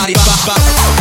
body, bop, bop.